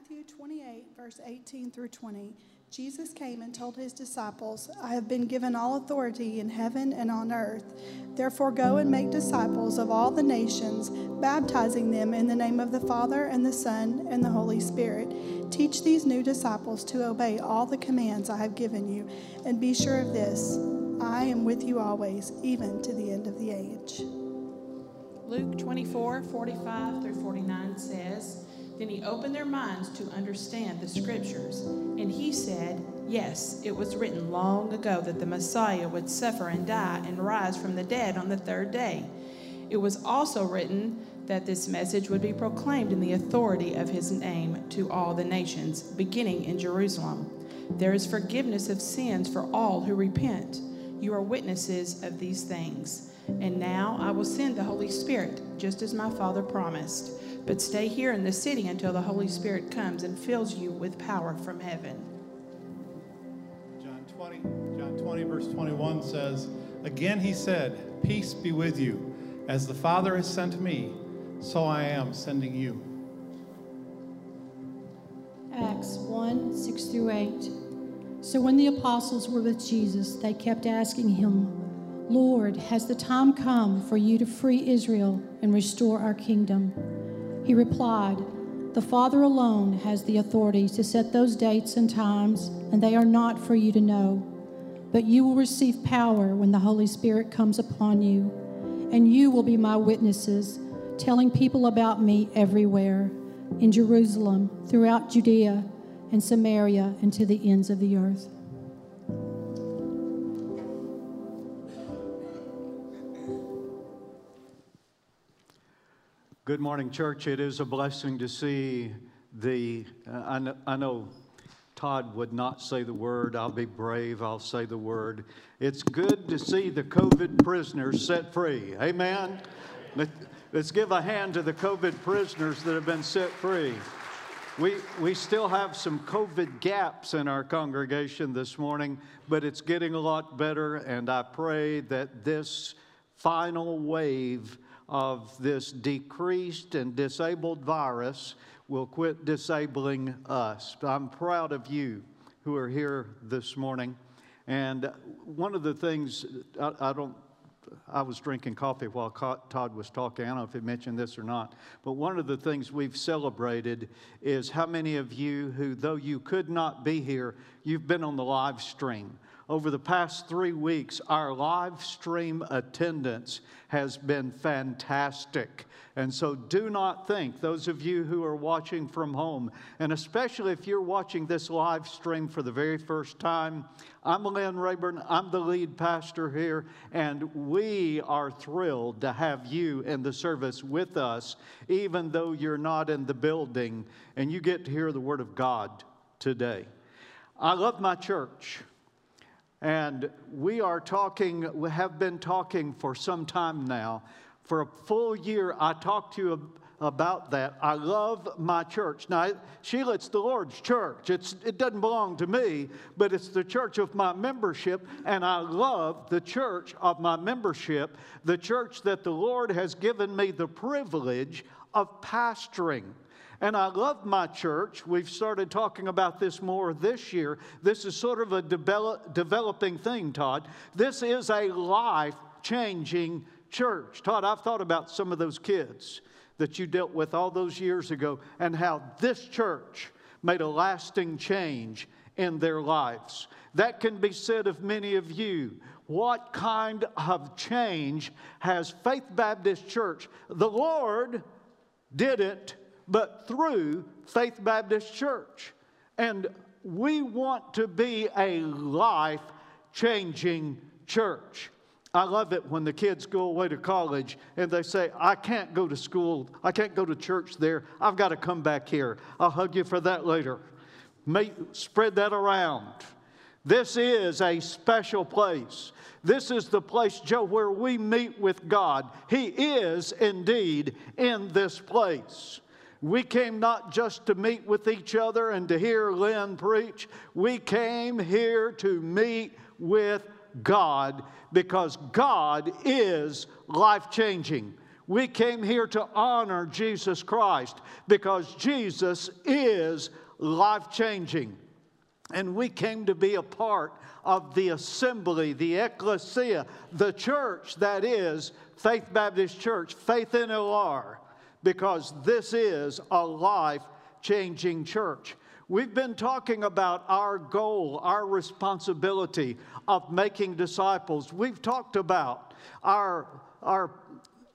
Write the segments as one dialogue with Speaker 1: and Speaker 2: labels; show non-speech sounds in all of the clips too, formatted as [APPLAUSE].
Speaker 1: Matthew 28, verse 18 through 20. Jesus came and told his disciples, I have been given all authority in heaven and on earth. Therefore, go and make disciples of all the nations, baptizing them in the name of the Father, and the Son, and the Holy Spirit. Teach these new disciples to obey all the commands I have given you, and be sure of this I am with you always, even to the end of the age.
Speaker 2: Luke 24, 45 through 49 says, Then he opened their minds to understand the scriptures. And he said, Yes, it was written long ago that the Messiah would suffer and die and rise from the dead on the third day. It was also written that this message would be proclaimed in the authority of his name to all the nations, beginning in Jerusalem. There is forgiveness of sins for all who repent. You are witnesses of these things. And now I will send the Holy Spirit, just as my Father promised. But stay here in the city until the Holy Spirit comes and fills you with power from heaven.
Speaker 3: John 20, John 20, verse 21 says, Again he said, Peace be with you. As the Father has sent me, so I am sending you.
Speaker 4: Acts 1 6 through 8. So when the apostles were with Jesus, they kept asking him, Lord, has the time come for you to free Israel and restore our kingdom? He replied, The Father alone has the authority to set those dates and times, and they are not for you to know. But you will receive power when the Holy Spirit comes upon you, and you will be my witnesses, telling people about me everywhere in Jerusalem, throughout Judea and Samaria, and to the ends of the earth.
Speaker 5: Good morning, church. It is a blessing to see the. Uh, I, know, I know Todd would not say the word. I'll be brave. I'll say the word. It's good to see the COVID prisoners set free. Amen. Let, let's give a hand to the COVID prisoners that have been set free. We, we still have some COVID gaps in our congregation this morning, but it's getting a lot better, and I pray that this final wave of this decreased and disabled virus will quit disabling us. I'm proud of you who are here this morning. And one of the things, I, I don't I was drinking coffee while Todd was talking. I don't know if he mentioned this or not, but one of the things we've celebrated is how many of you who, though you could not be here, you've been on the live stream. Over the past three weeks, our live stream attendance has been fantastic. And so do not think, those of you who are watching from home, and especially if you're watching this live stream for the very first time, I'm Lynn Rayburn, I'm the lead pastor here, and we are thrilled to have you in the service with us, even though you're not in the building, and you get to hear the Word of God today. I love my church. And we are talking, we have been talking for some time now. For a full year, I talked to you about that. I love my church. Now, Sheila, it's the Lord's church. It's, it doesn't belong to me, but it's the church of my membership, and I love the church of my membership, the church that the Lord has given me the privilege of pastoring. And I love my church. We've started talking about this more this year. This is sort of a develop, developing thing, Todd. This is a life changing church. Todd, I've thought about some of those kids that you dealt with all those years ago and how this church made a lasting change in their lives. That can be said of many of you. What kind of change has Faith Baptist Church? The Lord did it but through Faith Baptist Church. And we want to be a life changing church. I love it when the kids go away to college and they say, I can't go to school, I can't go to church there, I've got to come back here. I'll hug you for that later. Spread that around. This is a special place. This is the place, Joe, where we meet with God. He is indeed in this place. We came not just to meet with each other and to hear Lynn preach, we came here to meet with God because God is life changing. We came here to honor Jesus Christ because Jesus is life changing. And we came to be a part of the assembly, the ecclesia, the church that is Faith Baptist Church, Faith NLR, because this is a life changing church. We've been talking about our goal, our responsibility of making disciples. We've talked about our, our,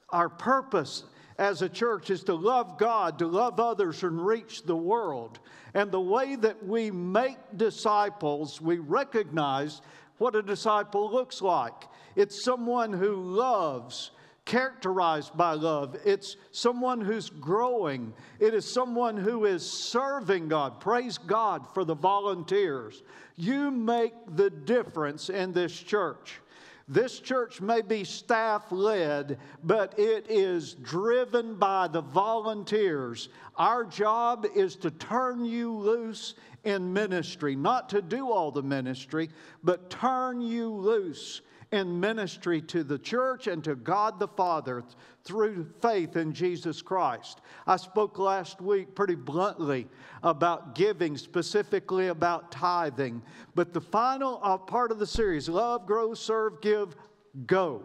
Speaker 5: our purpose as a church is to love God, to love others, and reach the world. And the way that we make disciples, we recognize what a disciple looks like. It's someone who loves, characterized by love. It's someone who's growing. It is someone who is serving God. Praise God for the volunteers. You make the difference in this church. This church may be staff led, but it is driven by the volunteers. Our job is to turn you loose in ministry, not to do all the ministry, but turn you loose in ministry to the church and to God the Father through faith in Jesus Christ. I spoke last week pretty bluntly about giving, specifically about tithing. But the final uh, part of the series love, grow, serve, give, go.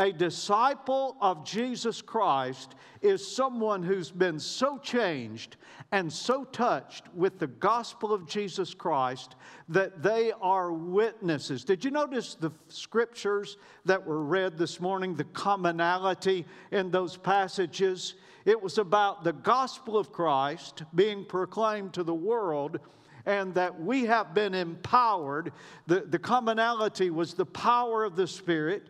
Speaker 5: A disciple of Jesus Christ is someone who's been so changed and so touched with the gospel of Jesus Christ that they are witnesses. Did you notice the scriptures that were read this morning, the commonality in those passages? It was about the gospel of Christ being proclaimed to the world and that we have been empowered. The, the commonality was the power of the Spirit.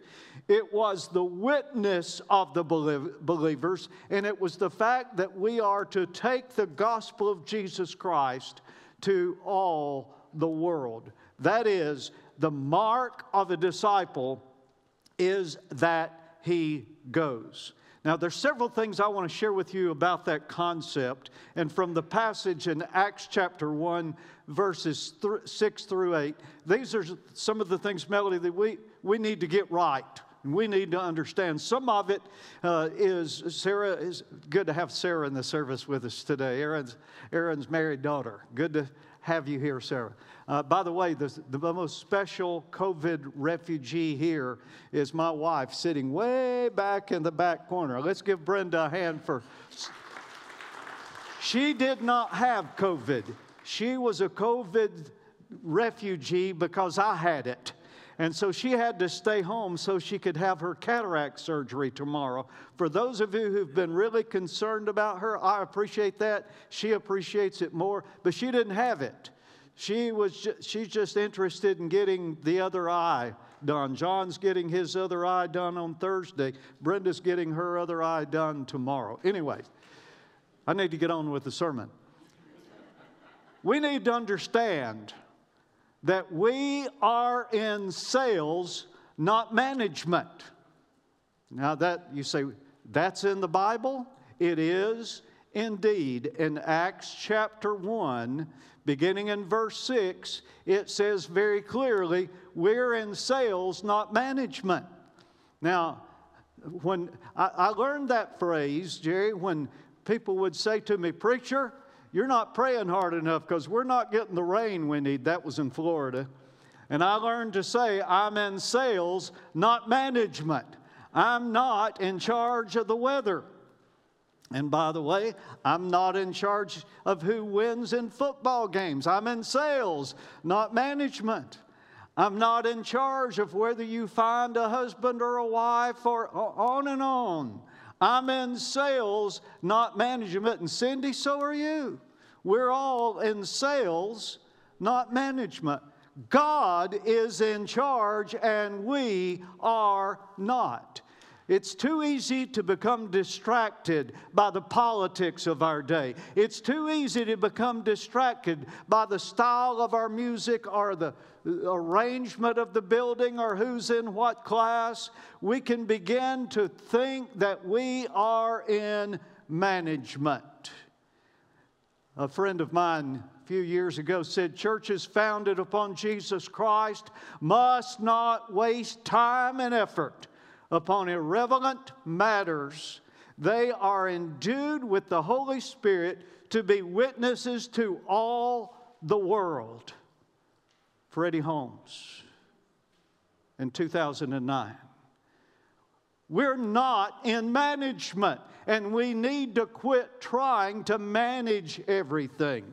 Speaker 5: It was the witness of the believers, and it was the fact that we are to take the gospel of Jesus Christ to all the world. That is, the mark of a disciple is that he goes. Now, there's several things I want to share with you about that concept. And from the passage in Acts chapter 1, verses th- 6 through 8, these are some of the things, Melody, that we, we need to get right we need to understand. Some of it uh, is Sarah, is good to have Sarah in the service with us today. Aaron's, Aaron's married daughter. Good to have you here, Sarah. Uh, by the way, the, the most special COVID refugee here is my wife sitting way back in the back corner. Let's give Brenda a hand for. She did not have COVID. She was a COVID refugee because I had it. And so she had to stay home so she could have her cataract surgery tomorrow. For those of you who've been really concerned about her, I appreciate that. She appreciates it more, but she didn't have it. She was she's just interested in getting the other eye done. John's getting his other eye done on Thursday. Brenda's getting her other eye done tomorrow. Anyway, I need to get on with the sermon. We need to understand that we are in sales, not management. Now, that you say, that's in the Bible? It is indeed. In Acts chapter 1, beginning in verse 6, it says very clearly, we're in sales, not management. Now, when I, I learned that phrase, Jerry, when people would say to me, Preacher, you're not praying hard enough because we're not getting the rain we need. That was in Florida. And I learned to say, I'm in sales, not management. I'm not in charge of the weather. And by the way, I'm not in charge of who wins in football games. I'm in sales, not management. I'm not in charge of whether you find a husband or a wife or on and on. I'm in sales, not management. And Cindy, so are you. We're all in sales, not management. God is in charge and we are not. It's too easy to become distracted by the politics of our day. It's too easy to become distracted by the style of our music or the arrangement of the building or who's in what class. We can begin to think that we are in management. A friend of mine a few years ago said churches founded upon Jesus Christ must not waste time and effort upon irrelevant matters. They are endued with the Holy Spirit to be witnesses to all the world. Freddie Holmes in 2009. We're not in management, and we need to quit trying to manage everything.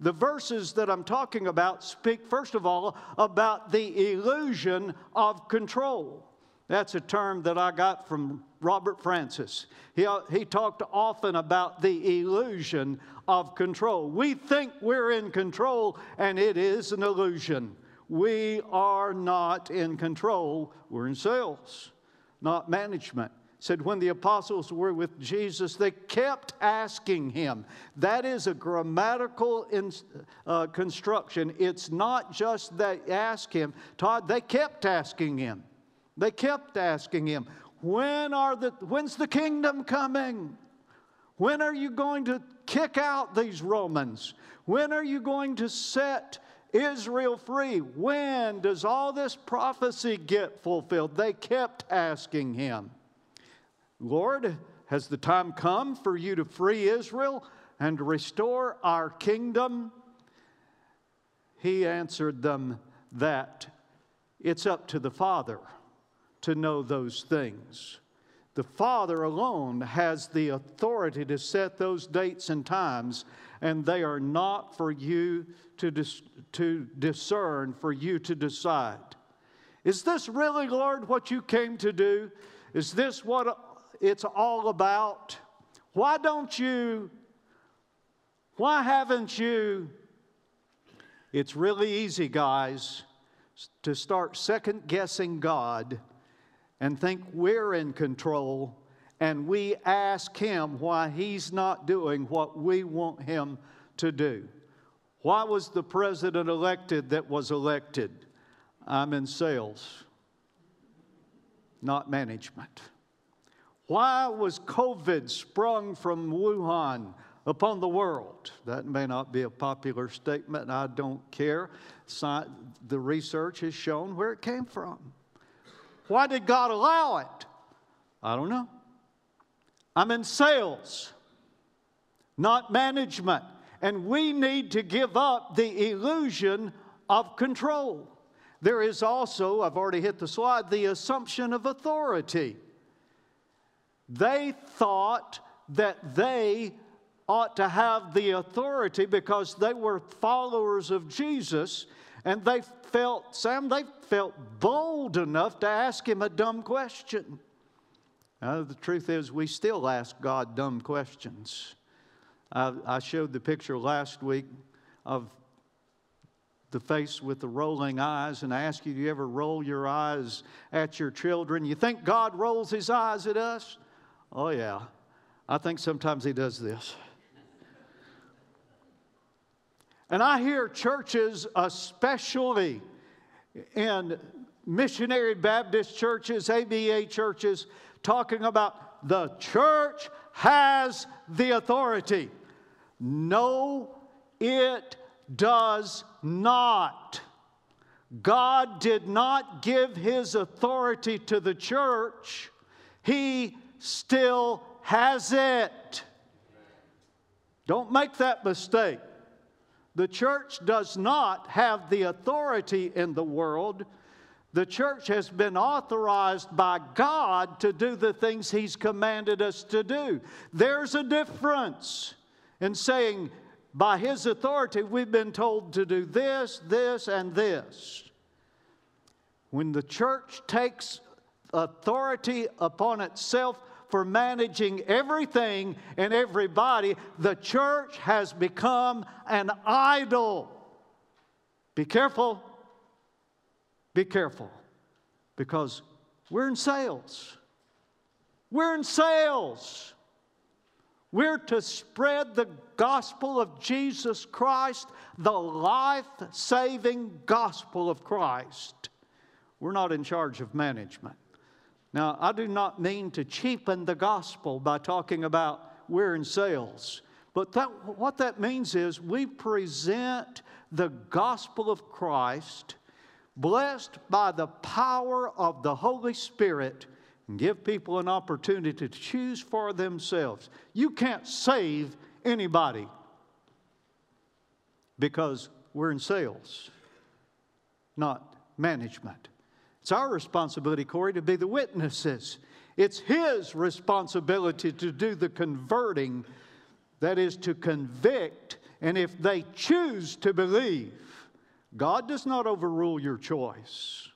Speaker 5: The verses that I'm talking about speak, first of all, about the illusion of control. That's a term that I got from Robert Francis. He, he talked often about the illusion of control. We think we're in control, and it is an illusion. We are not in control, we're in sales not management. Said when the apostles were with Jesus, they kept asking him. That is a grammatical in, uh, construction. It's not just they ask him. Todd, they kept asking him. They kept asking him, when are the, when's the kingdom coming? When are you going to kick out these Romans? When are you going to set Israel free. When does all this prophecy get fulfilled? They kept asking him, Lord, has the time come for you to free Israel and to restore our kingdom? He answered them that it's up to the Father to know those things. The Father alone has the authority to set those dates and times, and they are not for you to, dis- to discern, for you to decide. Is this really, Lord, what you came to do? Is this what it's all about? Why don't you? Why haven't you? It's really easy, guys, to start second guessing God and think we're in control and we ask Him why He's not doing what we want Him to do. Why was the president elected that was elected? I'm in sales, not management. Why was COVID sprung from Wuhan upon the world? That may not be a popular statement, I don't care. The research has shown where it came from. Why did God allow it? I don't know. I'm in sales, not management. And we need to give up the illusion of control. There is also, I've already hit the slide, the assumption of authority. They thought that they ought to have the authority because they were followers of Jesus and they felt, Sam, they felt bold enough to ask him a dumb question. Now, the truth is, we still ask God dumb questions. I, I showed the picture last week of the face with the rolling eyes, and I ask you, do you ever roll your eyes at your children? You think God rolls his eyes at us? Oh, yeah. I think sometimes he does this. And I hear churches, especially in missionary Baptist churches, ABA churches, talking about the church has the authority. No, it does not. God did not give his authority to the church, he still has it. Don't make that mistake. The church does not have the authority in the world. The church has been authorized by God to do the things He's commanded us to do. There's a difference in saying, by His authority, we've been told to do this, this, and this. When the church takes authority upon itself for managing everything and everybody, the church has become an idol. Be careful. Be careful. Because we're in sales. We're in sales. We're to spread the gospel of Jesus Christ, the life saving gospel of Christ. We're not in charge of management. Now, I do not mean to cheapen the gospel by talking about we're in sales, but that, what that means is we present the gospel of Christ, blessed by the power of the Holy Spirit and give people an opportunity to choose for themselves. You can't save anybody because we're in sales, not management. It's our responsibility, Corey, to be the witnesses. It's his responsibility to do the converting, that is, to convict. And if they choose to believe, God does not overrule your choice.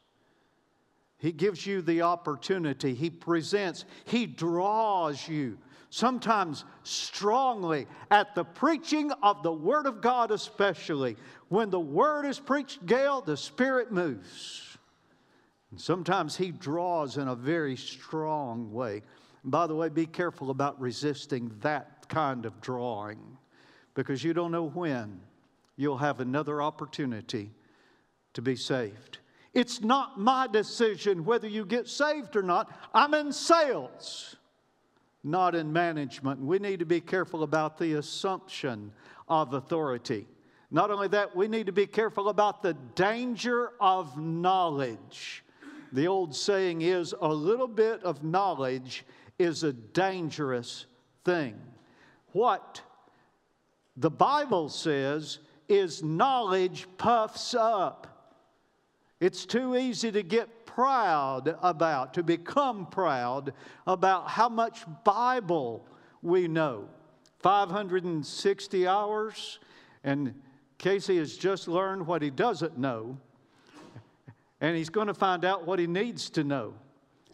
Speaker 5: He gives you the opportunity, He presents, He draws you, sometimes strongly, at the preaching of the Word of God, especially. When the Word is preached, Gail, the Spirit moves. And sometimes He draws in a very strong way. And by the way, be careful about resisting that kind of drawing because you don't know when you'll have another opportunity to be saved. It's not my decision whether you get saved or not. I'm in sales, not in management. We need to be careful about the assumption of authority. Not only that, we need to be careful about the danger of knowledge. The old saying is a little bit of knowledge is a dangerous thing. What the Bible says is knowledge puffs up. It's too easy to get proud about, to become proud about how much Bible we know. 560 hours, and Casey has just learned what he doesn't know, and he's going to find out what he needs to know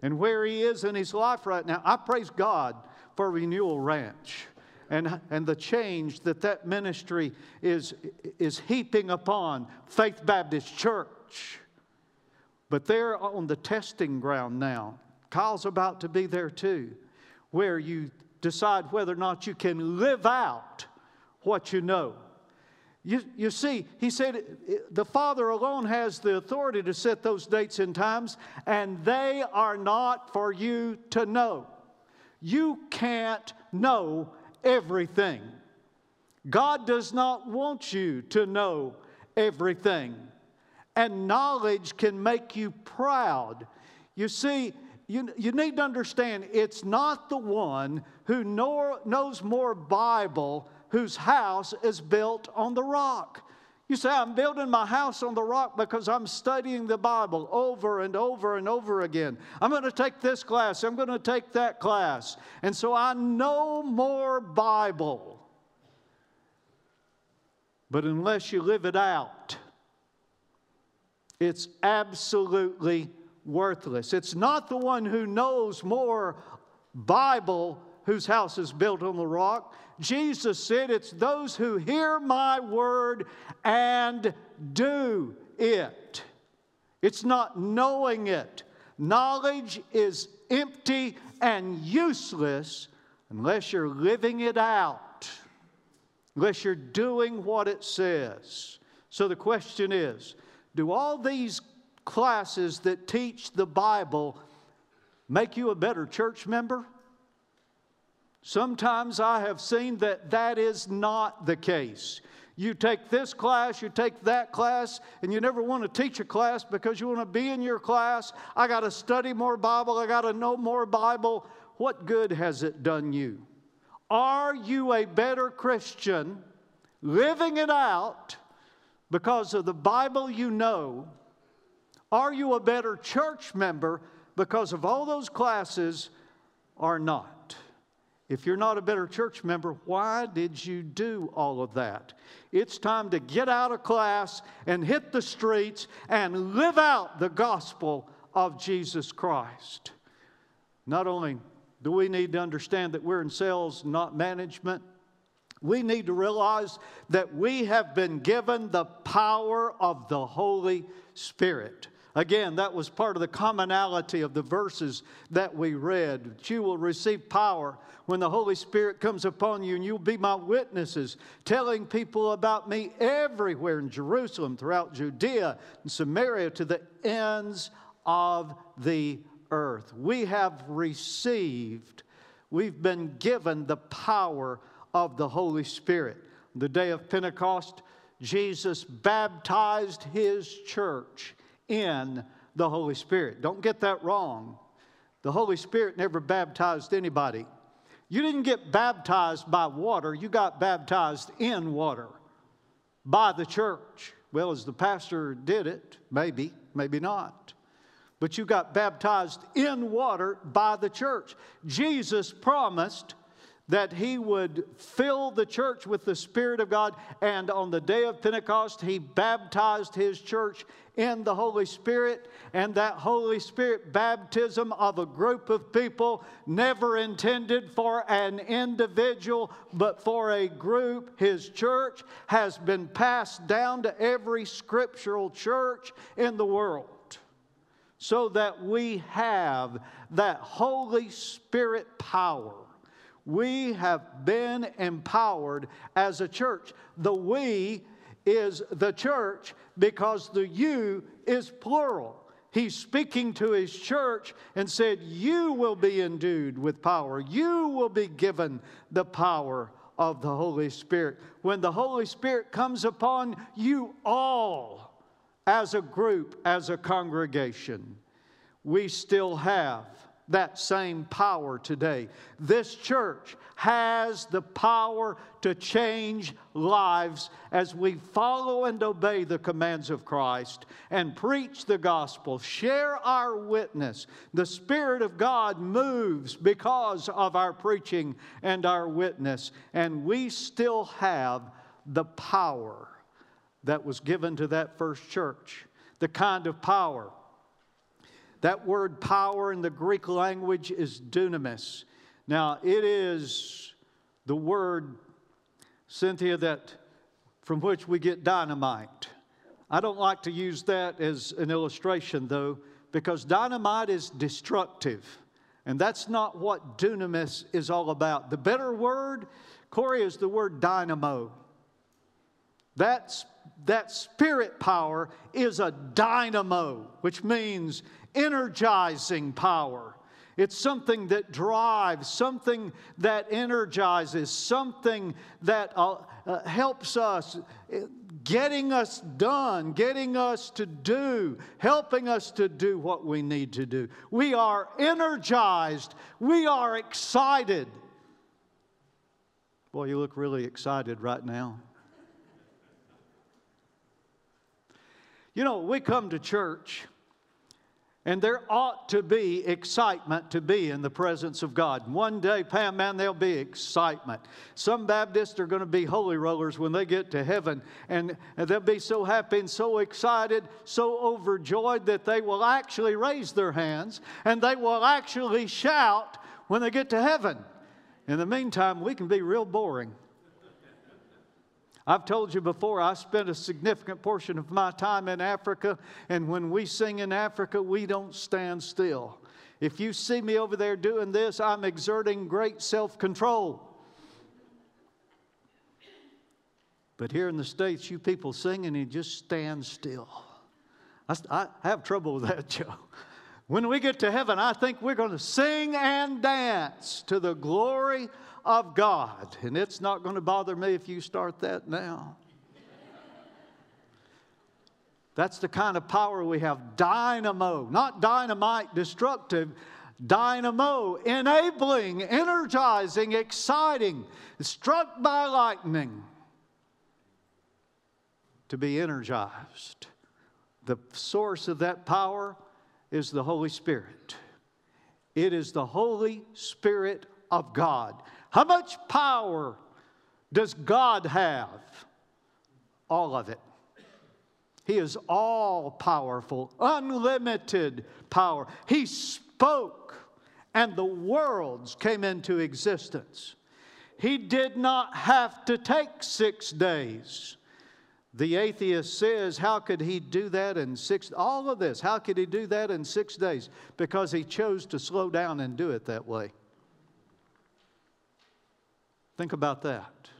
Speaker 5: and where he is in his life right now. I praise God for Renewal Ranch and, and the change that that ministry is, is heaping upon Faith Baptist Church. But they're on the testing ground now. Kyle's about to be there too, where you decide whether or not you can live out what you know. You, you see, he said the Father alone has the authority to set those dates and times, and they are not for you to know. You can't know everything. God does not want you to know everything and knowledge can make you proud. You see, you, you need to understand it's not the one who know, knows more Bible whose house is built on the rock. You say, I'm building my house on the rock because I'm studying the Bible over and over and over again. I'm going to take this class, I'm going to take that class. And so I know more Bible. But unless you live it out, it's absolutely worthless. It's not the one who knows more Bible whose house is built on the rock. Jesus said, It's those who hear my word and do it. It's not knowing it. Knowledge is empty and useless unless you're living it out, unless you're doing what it says. So the question is do all these classes that teach the Bible make you a better church member? Sometimes I have seen that that is not the case. You take this class, you take that class, and you never want to teach a class because you want to be in your class. I got to study more Bible, I got to know more Bible. What good has it done you? Are you a better Christian living it out because of the Bible you know? Are you a better church member because of all those classes or not? If you're not a better church member, why did you do all of that? It's time to get out of class and hit the streets and live out the gospel of Jesus Christ. Not only do we need to understand that we're in sales, not management, we need to realize that we have been given the power of the Holy Spirit. Again, that was part of the commonality of the verses that we read. You will receive power when the Holy Spirit comes upon you, and you'll be my witnesses, telling people about me everywhere in Jerusalem, throughout Judea and Samaria, to the ends of the earth. We have received, we've been given the power of the Holy Spirit. The day of Pentecost, Jesus baptized his church in the Holy Spirit. Don't get that wrong. The Holy Spirit never baptized anybody. You didn't get baptized by water, you got baptized in water by the church. Well, as the pastor did it, maybe, maybe not. But you got baptized in water by the church. Jesus promised that he would fill the church with the Spirit of God. And on the day of Pentecost, he baptized his church in the Holy Spirit. And that Holy Spirit baptism of a group of people, never intended for an individual, but for a group, his church, has been passed down to every scriptural church in the world. So that we have that Holy Spirit power we have been empowered as a church. The we is the church because the you is plural. He's speaking to his church and said, You will be endued with power. You will be given the power of the Holy Spirit. When the Holy Spirit comes upon you all, as a group, as a congregation, we still have that same power today. This church has the power to change lives as we follow and obey the commands of Christ and preach the gospel, share our witness. The Spirit of God moves because of our preaching and our witness, and we still have the power that was given to that first church, the kind of power that word power in the Greek language is dunamis. Now, it is the word, Cynthia, that from which we get dynamite. I don't like to use that as an illustration, though, because dynamite is destructive. And that's not what dunamis is all about. The better word, Corey, is the word dynamo. That's, that spirit power is a dynamo, which means energizing power. It's something that drives, something that energizes, something that uh, uh, helps us, uh, getting us done, getting us to do, helping us to do what we need to do. We are energized, we are excited. Boy, you look really excited right now. You know, we come to church and there ought to be excitement to be in the presence of God. One day, Pam, man, there'll be excitement. Some Baptists are going to be holy rollers when they get to heaven, and they'll be so happy and so excited, so overjoyed that they will actually raise their hands and they will actually shout when they get to heaven. In the meantime, we can be real boring. I've told you before, I spent a significant portion of my time in Africa, and when we sing in Africa, we don't stand still. If you see me over there doing this, I'm exerting great self control. But here in the States, you people sing and you just stand still. I, I have trouble with that, [LAUGHS] Joe. When we get to heaven, I think we're going to sing and dance to the glory of God. And it's not going to bother me if you start that now. That's the kind of power we have dynamo, not dynamite, destructive, dynamo, enabling, energizing, exciting, struck by lightning to be energized. The source of that power is the Holy Spirit. It is the Holy Spirit of God. How much power does God have? All of it. He is all powerful, unlimited power. He spoke, and the worlds came into existence. He did not have to take six days. The atheist says, How could he do that in six? All of this, how could he do that in six days? Because he chose to slow down and do it that way. Think about that.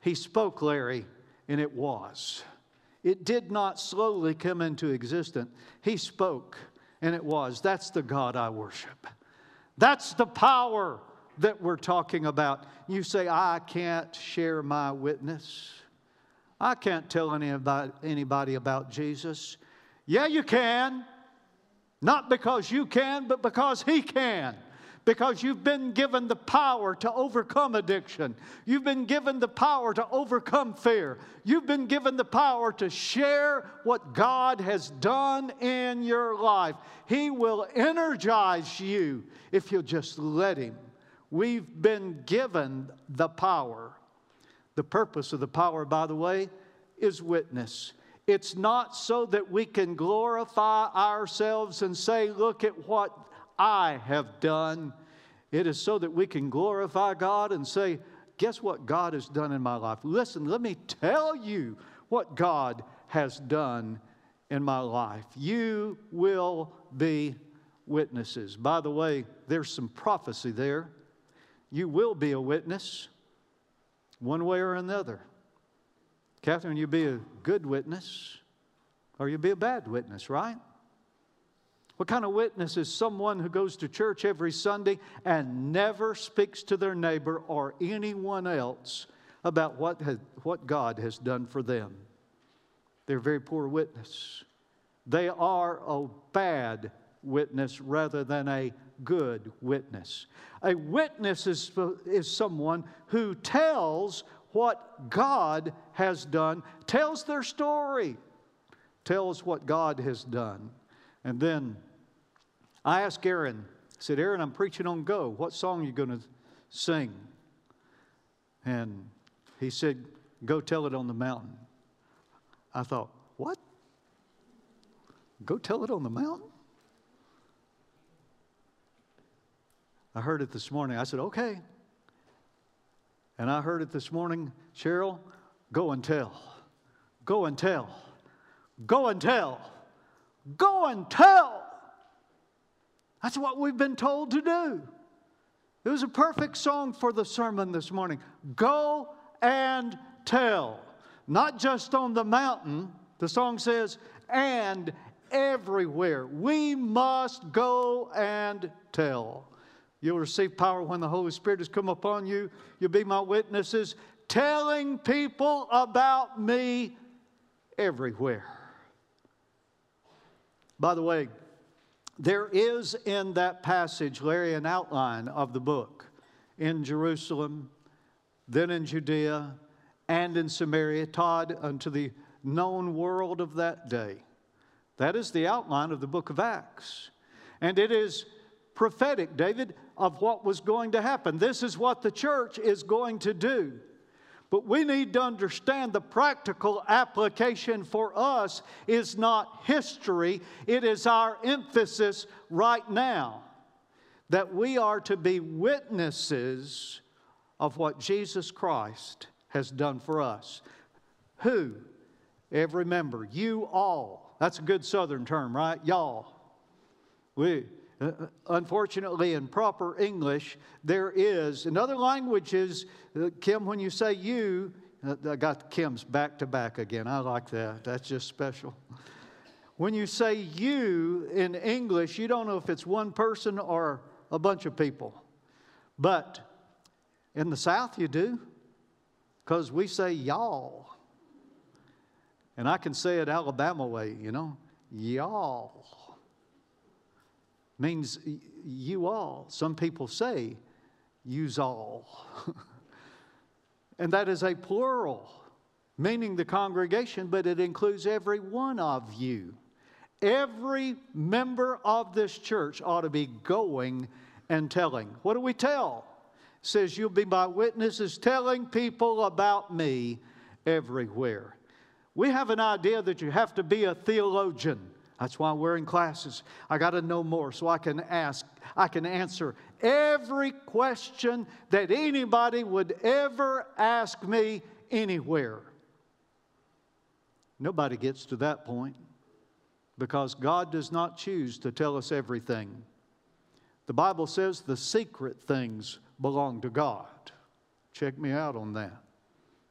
Speaker 5: He spoke, Larry, and it was. It did not slowly come into existence. He spoke, and it was. That's the God I worship. That's the power that we're talking about. You say, I can't share my witness. I can't tell anybody, about Jesus. Yeah, you can. Not because you can, but because He can. Because you've been given the power to overcome addiction. You've been given the power to overcome fear. You've been given the power to share what God has done in your life. He will energize you if you'll just let Him. We've been given the power. The purpose of the power, by the way, is witness. It's not so that we can glorify ourselves and say, Look at what I have done. It is so that we can glorify God and say, Guess what God has done in my life? Listen, let me tell you what God has done in my life. You will be witnesses. By the way, there's some prophecy there. You will be a witness one way or another. Catherine, you'll be a good witness or you'll be a bad witness, right? What kind of witness is someone who goes to church every Sunday and never speaks to their neighbor or anyone else about what, has, what God has done for them? They're a very poor witness. They are a bad witness rather than a good witness. A witness is, is someone who tells what God has done, tells their story, tells what God has done. And then I asked Aaron, I said, Aaron, I'm preaching on Go. What song are you going to sing? And he said, Go tell it on the mountain. I thought, What? Go tell it on the mountain? I heard it this morning. I said, Okay. And I heard it this morning, Cheryl, go and tell. Go and tell. Go and tell. Go and tell. That's what we've been told to do. It was a perfect song for the sermon this morning. Go and tell. Not just on the mountain, the song says, and everywhere. We must go and tell. You'll receive power when the Holy Spirit has come upon you. You'll be my witnesses, telling people about me everywhere. By the way, there is in that passage, Larry, an outline of the book in Jerusalem, then in Judea, and in Samaria, Todd, unto the known world of that day. That is the outline of the book of Acts. And it is prophetic, David, of what was going to happen. This is what the church is going to do. But we need to understand the practical application for us is not history, it is our emphasis right now that we are to be witnesses of what Jesus Christ has done for us. Who? Every member, you all. That's a good southern term, right? Y'all. We, unfortunately, in proper English, there is, in other languages, uh, Kim, when you say you, uh, I got Kim's back to back again. I like that. That's just special. When you say you in English, you don't know if it's one person or a bunch of people. But in the South, you do, because we say y'all. And I can say it Alabama way, you know, y'all means you all. Some people say use all. [LAUGHS] and that is a plural, meaning the congregation, but it includes every one of you. Every member of this church ought to be going and telling. What do we tell? It says, You'll be my witnesses telling people about me everywhere. We have an idea that you have to be a theologian. That's why we're in classes. I got to know more so I can ask, I can answer every question that anybody would ever ask me anywhere. Nobody gets to that point because God does not choose to tell us everything. The Bible says the secret things belong to God. Check me out on that.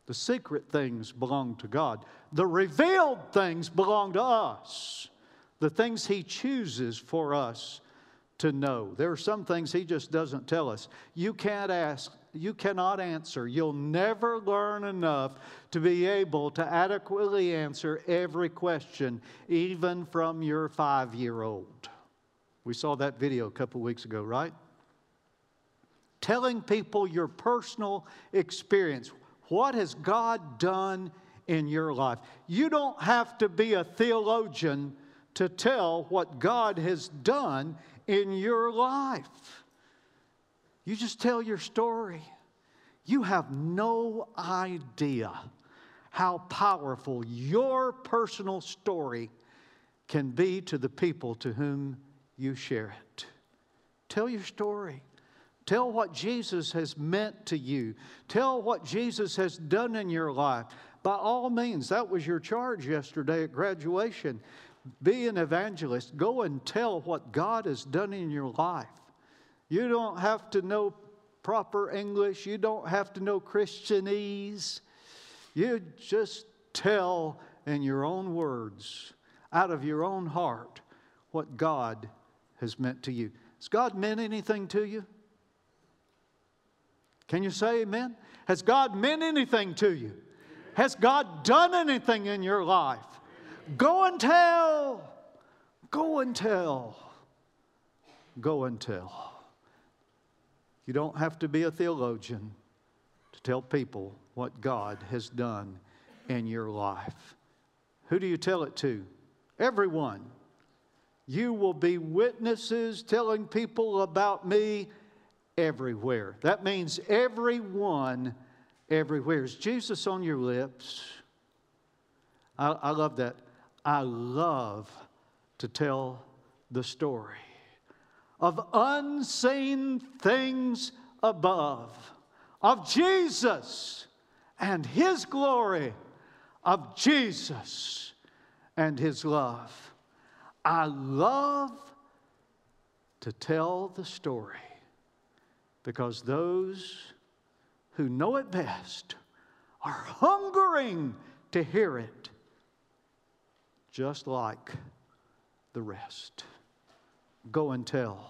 Speaker 5: The secret things belong to God, the revealed things belong to us the things He chooses for us to know. There are some things He just doesn't tell us. You can't ask, you cannot answer. You'll never learn enough to be able to adequately answer every question, even from your five year old. We saw that video a couple weeks ago, right? Telling people your personal experience. What has God done in your life? You don't have to be a theologian to tell what God has done in your life. You just tell your story. You have no idea how powerful your personal story can be to the people to whom you share it. Tell your story. Tell what Jesus has meant to you. Tell what Jesus has done in your life. By all means, that was your charge yesterday at graduation. Be an evangelist. Go and tell what God has done in your life. You don't have to know proper English, you don't have to know Christianese. You just tell in your own words, out of your own heart, what God has meant to you. Has God meant anything to you? Can you say amen? Has God meant anything to you? Has God done anything in your life? Go and tell. Go and tell. Go and tell. You don't have to be a theologian to tell people what God has done in your life. Who do you tell it to? Everyone. You will be witnesses telling people about me everywhere. That means everyone, everywhere. Is Jesus on your lips? I, I love that. I love to tell the story of unseen things above, of Jesus and His glory, of Jesus and His love. I love to tell the story because those who know it best are hungering to hear it, just like the rest. Go and tell.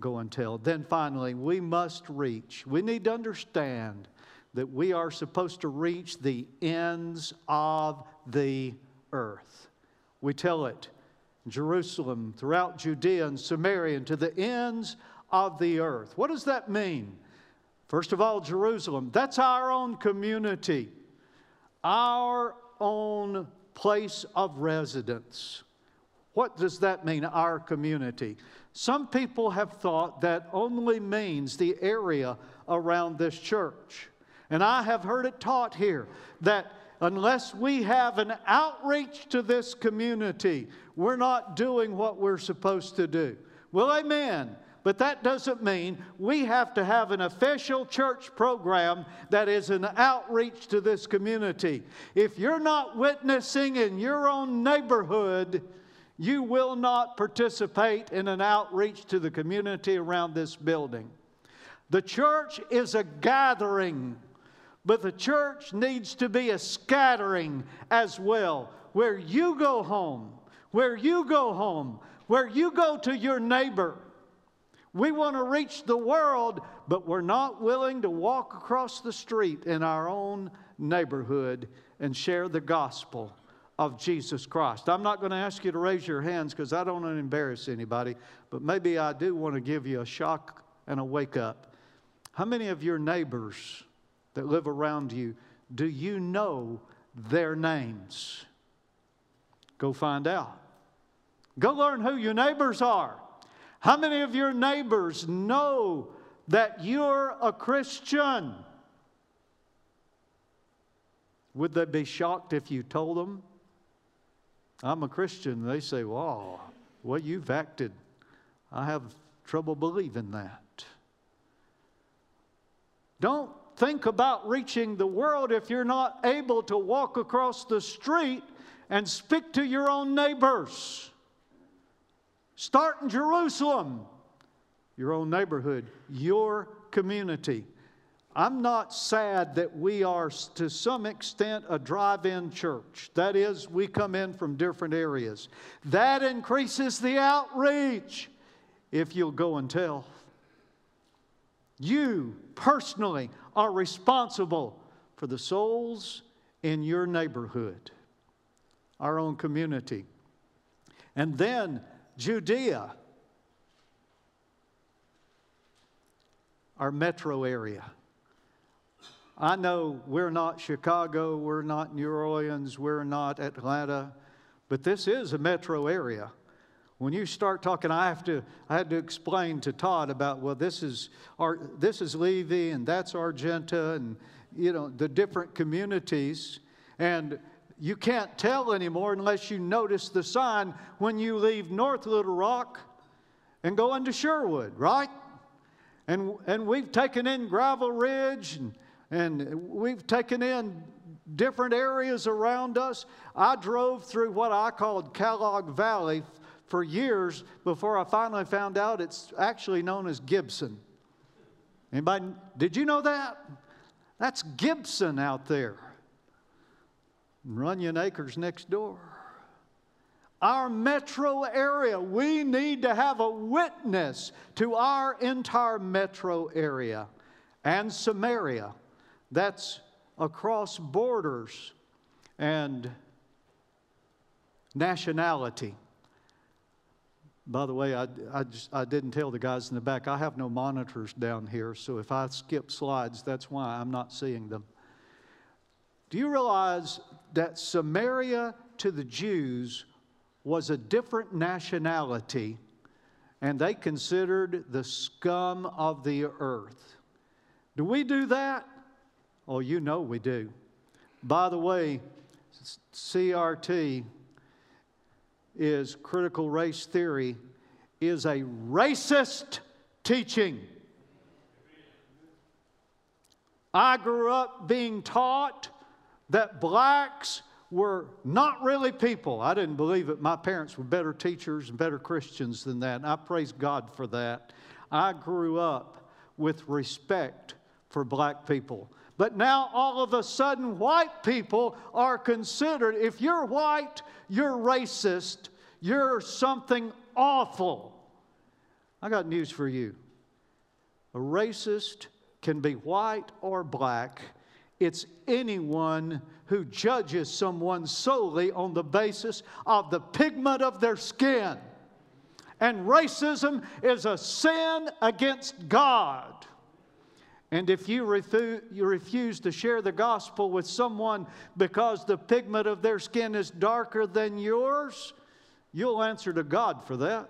Speaker 5: Go and tell. Then finally, we must reach. We need to understand that we are supposed to reach the ends of the earth. We tell it Jerusalem, throughout Judea and Samaria, and to the ends of the earth. What does that mean? First of all, Jerusalem. That's our own community, our own place of residence. What does that mean, our community? Some people have thought that only means the area around this church. And I have heard it taught here that unless we have an outreach to this community, we're not doing what we're supposed to do. Well, amen. But that doesn't mean we have to have an official church program that is an outreach to this community. If you're not witnessing in your own neighborhood, you will not participate in an outreach to the community around this building. The church is a gathering, but the church needs to be a scattering as well. Where you go home, where you go home, where you go to your neighbor. We want to reach the world, but we're not willing to walk across the street in our own neighborhood and share the gospel of Jesus Christ. I'm not going to ask you to raise your hands because I don't want to embarrass anybody, but maybe I do want to give you a shock and a wake up. How many of your neighbors that live around you do you know their names? Go find out. Go learn who your neighbors are. How many of your neighbors know that you're a Christian? Would they be shocked if you told them? I'm a Christian. They say, Wow, well, you've acted. I have trouble believing that. Don't think about reaching the world if you're not able to walk across the street and speak to your own neighbors. Start in Jerusalem, your own neighborhood, your community. I'm not sad that we are, to some extent, a drive in church. That is, we come in from different areas. That increases the outreach if you'll go and tell. You personally are responsible for the souls in your neighborhood, our own community. And then Judea, our metro area. I know we're not Chicago, we're not New Orleans, we're not Atlanta, but this is a metro area. When you start talking, I have to I had to explain to Todd about well, this is our this is Levy and that's Argenta and you know the different communities. And you can't tell anymore unless you notice the sign when you leave North Little Rock and go into Sherwood, right? And, and we've taken in Gravel Ridge and, and we've taken in different areas around us. I drove through what I called Kellogg Valley for years before I finally found out it's actually known as Gibson. Anybody, did you know that? That's Gibson out there. Runyon Acres next door. Our metro area, we need to have a witness to our entire metro area and Samaria. That's across borders and nationality. By the way, I, I, just, I didn't tell the guys in the back, I have no monitors down here, so if I skip slides, that's why I'm not seeing them. Do you realize that Samaria to the Jews was a different nationality and they considered the scum of the earth? Do we do that? Oh, you know we do. By the way, CRT is critical race theory is a racist teaching. I grew up being taught that blacks were not really people. I didn't believe it. My parents were better teachers and better Christians than that, and I praise God for that. I grew up with respect for black people. But now all of a sudden, white people are considered, if you're white, you're racist, you're something awful. I got news for you. A racist can be white or black it's anyone who judges someone solely on the basis of the pigment of their skin. And racism is a sin against God. And if you, refu- you refuse to share the gospel with someone because the pigment of their skin is darker than yours, you'll answer to God for that.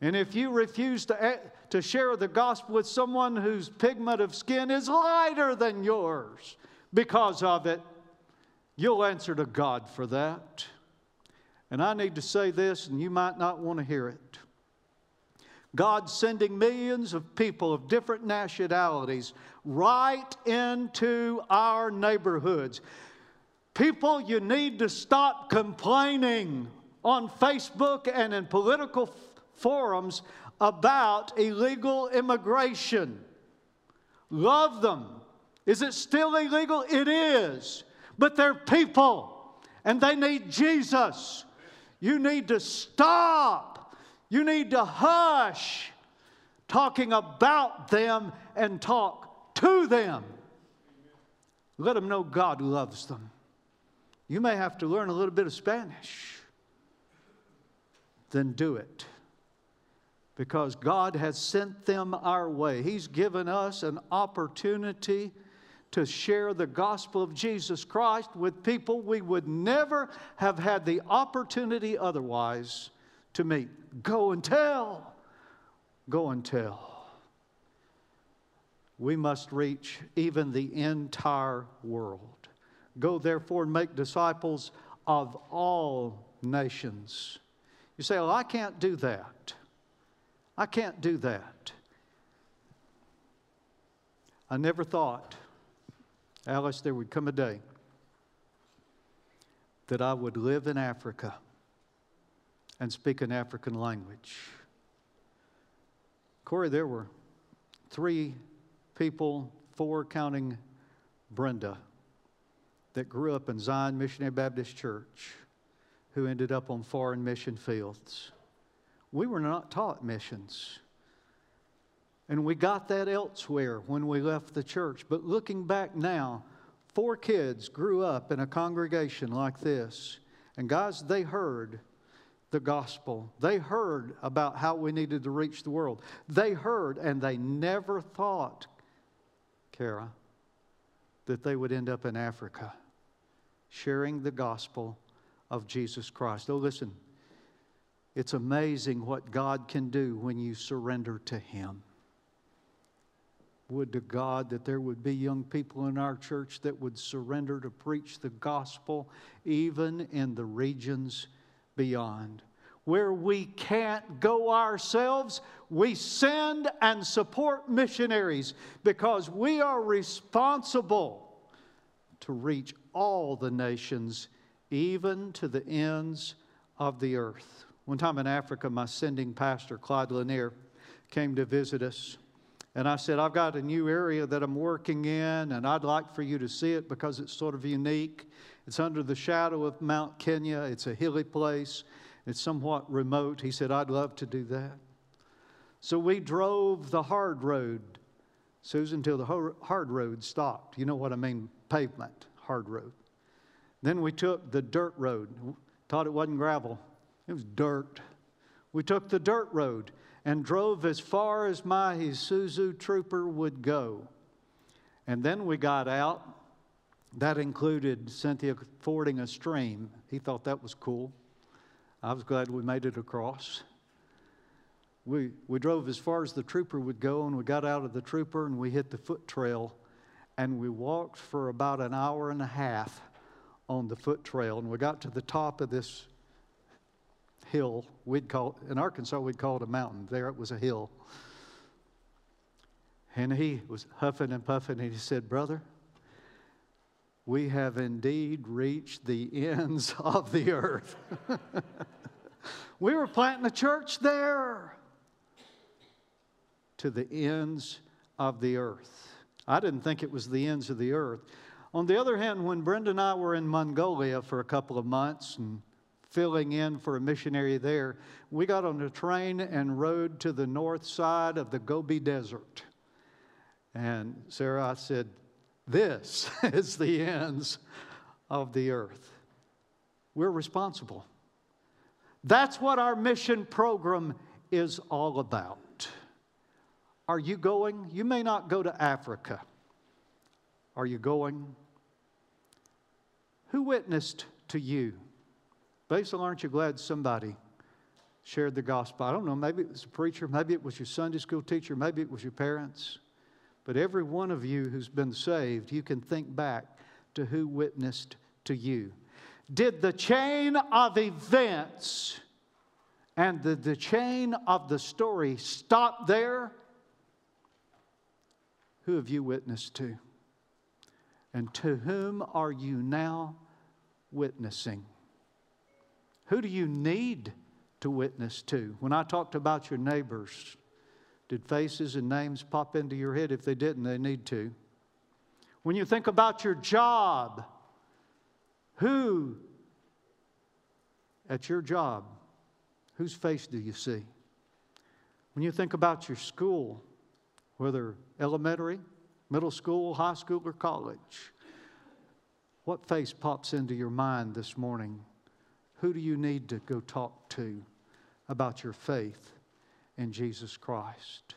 Speaker 5: And if you refuse to, to share the gospel with someone whose pigment of skin is lighter than yours because of it, you'll answer to God for that. And I need to say this, and you might not want to hear it. God's sending millions of people of different nationalities right into our neighborhoods. People, you need to stop complaining on Facebook and in political forums about illegal immigration. Love them. Is it still illegal? It is. But they're people and they need Jesus. You need to stop. You need to hush talking about them and talk to them. Let them know God loves them. You may have to learn a little bit of Spanish. Then do it because God has sent them our way. He's given us an opportunity to share the gospel of Jesus Christ with people we would never have had the opportunity otherwise to meet. Go and tell. Go and tell. We must reach even the entire world. Go therefore and make disciples of all nations. You say, Well, I can't do that. I can't do that. I never thought, Alice, there would come a day that I would live in Africa and speak an African language. Corey, there were three people, four counting Brenda, that grew up in Zion Missionary Baptist Church who ended up on foreign mission fields. We were not taught missions. And we got that elsewhere when we left the church. But looking back now, four kids grew up in a congregation like this. And guys, they heard the gospel. They heard about how we needed to reach the world. They heard, and they never thought, Kara, that they would end up in Africa sharing the gospel of Jesus Christ. Oh, listen, it's amazing what God can do when you surrender to Him. Would to God that there would be young people in our church that would surrender to preach the gospel even in the regions beyond. Where we can't go ourselves, we send and support missionaries because we are responsible to reach all the nations, even to the ends of the earth. One time in Africa, my sending pastor, Claude Lanier, came to visit us. And I said, I've got a new area that I'm working in, and I'd like for you to see it because it's sort of unique. It's under the shadow of Mount Kenya, it's a hilly place, it's somewhat remote. He said, I'd love to do that. So we drove the hard road, Susan, till the hard road stopped. You know what I mean? Pavement, hard road. Then we took the dirt road. Thought it wasn't gravel, it was dirt. We took the dirt road and drove as far as my Isuzu trooper would go. And then we got out. That included Cynthia fording a stream. He thought that was cool. I was glad we made it across. We, we drove as far as the trooper would go, and we got out of the trooper and we hit the foot trail. And we walked for about an hour and a half on the foot trail. And we got to the top of this hill. We'd call in Arkansas we'd call it a mountain. There it was a hill. And he was huffing and puffing, and he said, Brother, we have indeed reached the ends [LAUGHS] of the earth. [LAUGHS] we were planting a church there to the ends of the earth. I didn't think it was the ends of the earth. On the other hand, when Brenda and I were in Mongolia for a couple of months and filling in for a missionary there, we got on a train and rode to the north side of the Gobi Desert. And Sarah, I said, This [LAUGHS] is the ends of the earth. We're responsible. That's what our mission program is all about. Are you going? You may not go to Africa. Are you going? Who witnessed to you? Basil, aren't you glad somebody shared the gospel? I don't know, maybe it was a preacher, maybe it was your Sunday school teacher, maybe it was your parents. But every one of you who's been saved, you can think back to who witnessed to you. Did the chain of events and the, the chain of the story stop there? Who have you witnessed to? And to whom are you now witnessing? Who do you need to witness to? When I talked about your neighbors, did faces and names pop into your head? If they didn't, they need to. When you think about your job, who at your job, whose face do you see? When you think about your school, whether elementary, middle school, high school, or college, what face pops into your mind this morning? Who do you need to go talk to about your faith in Jesus Christ?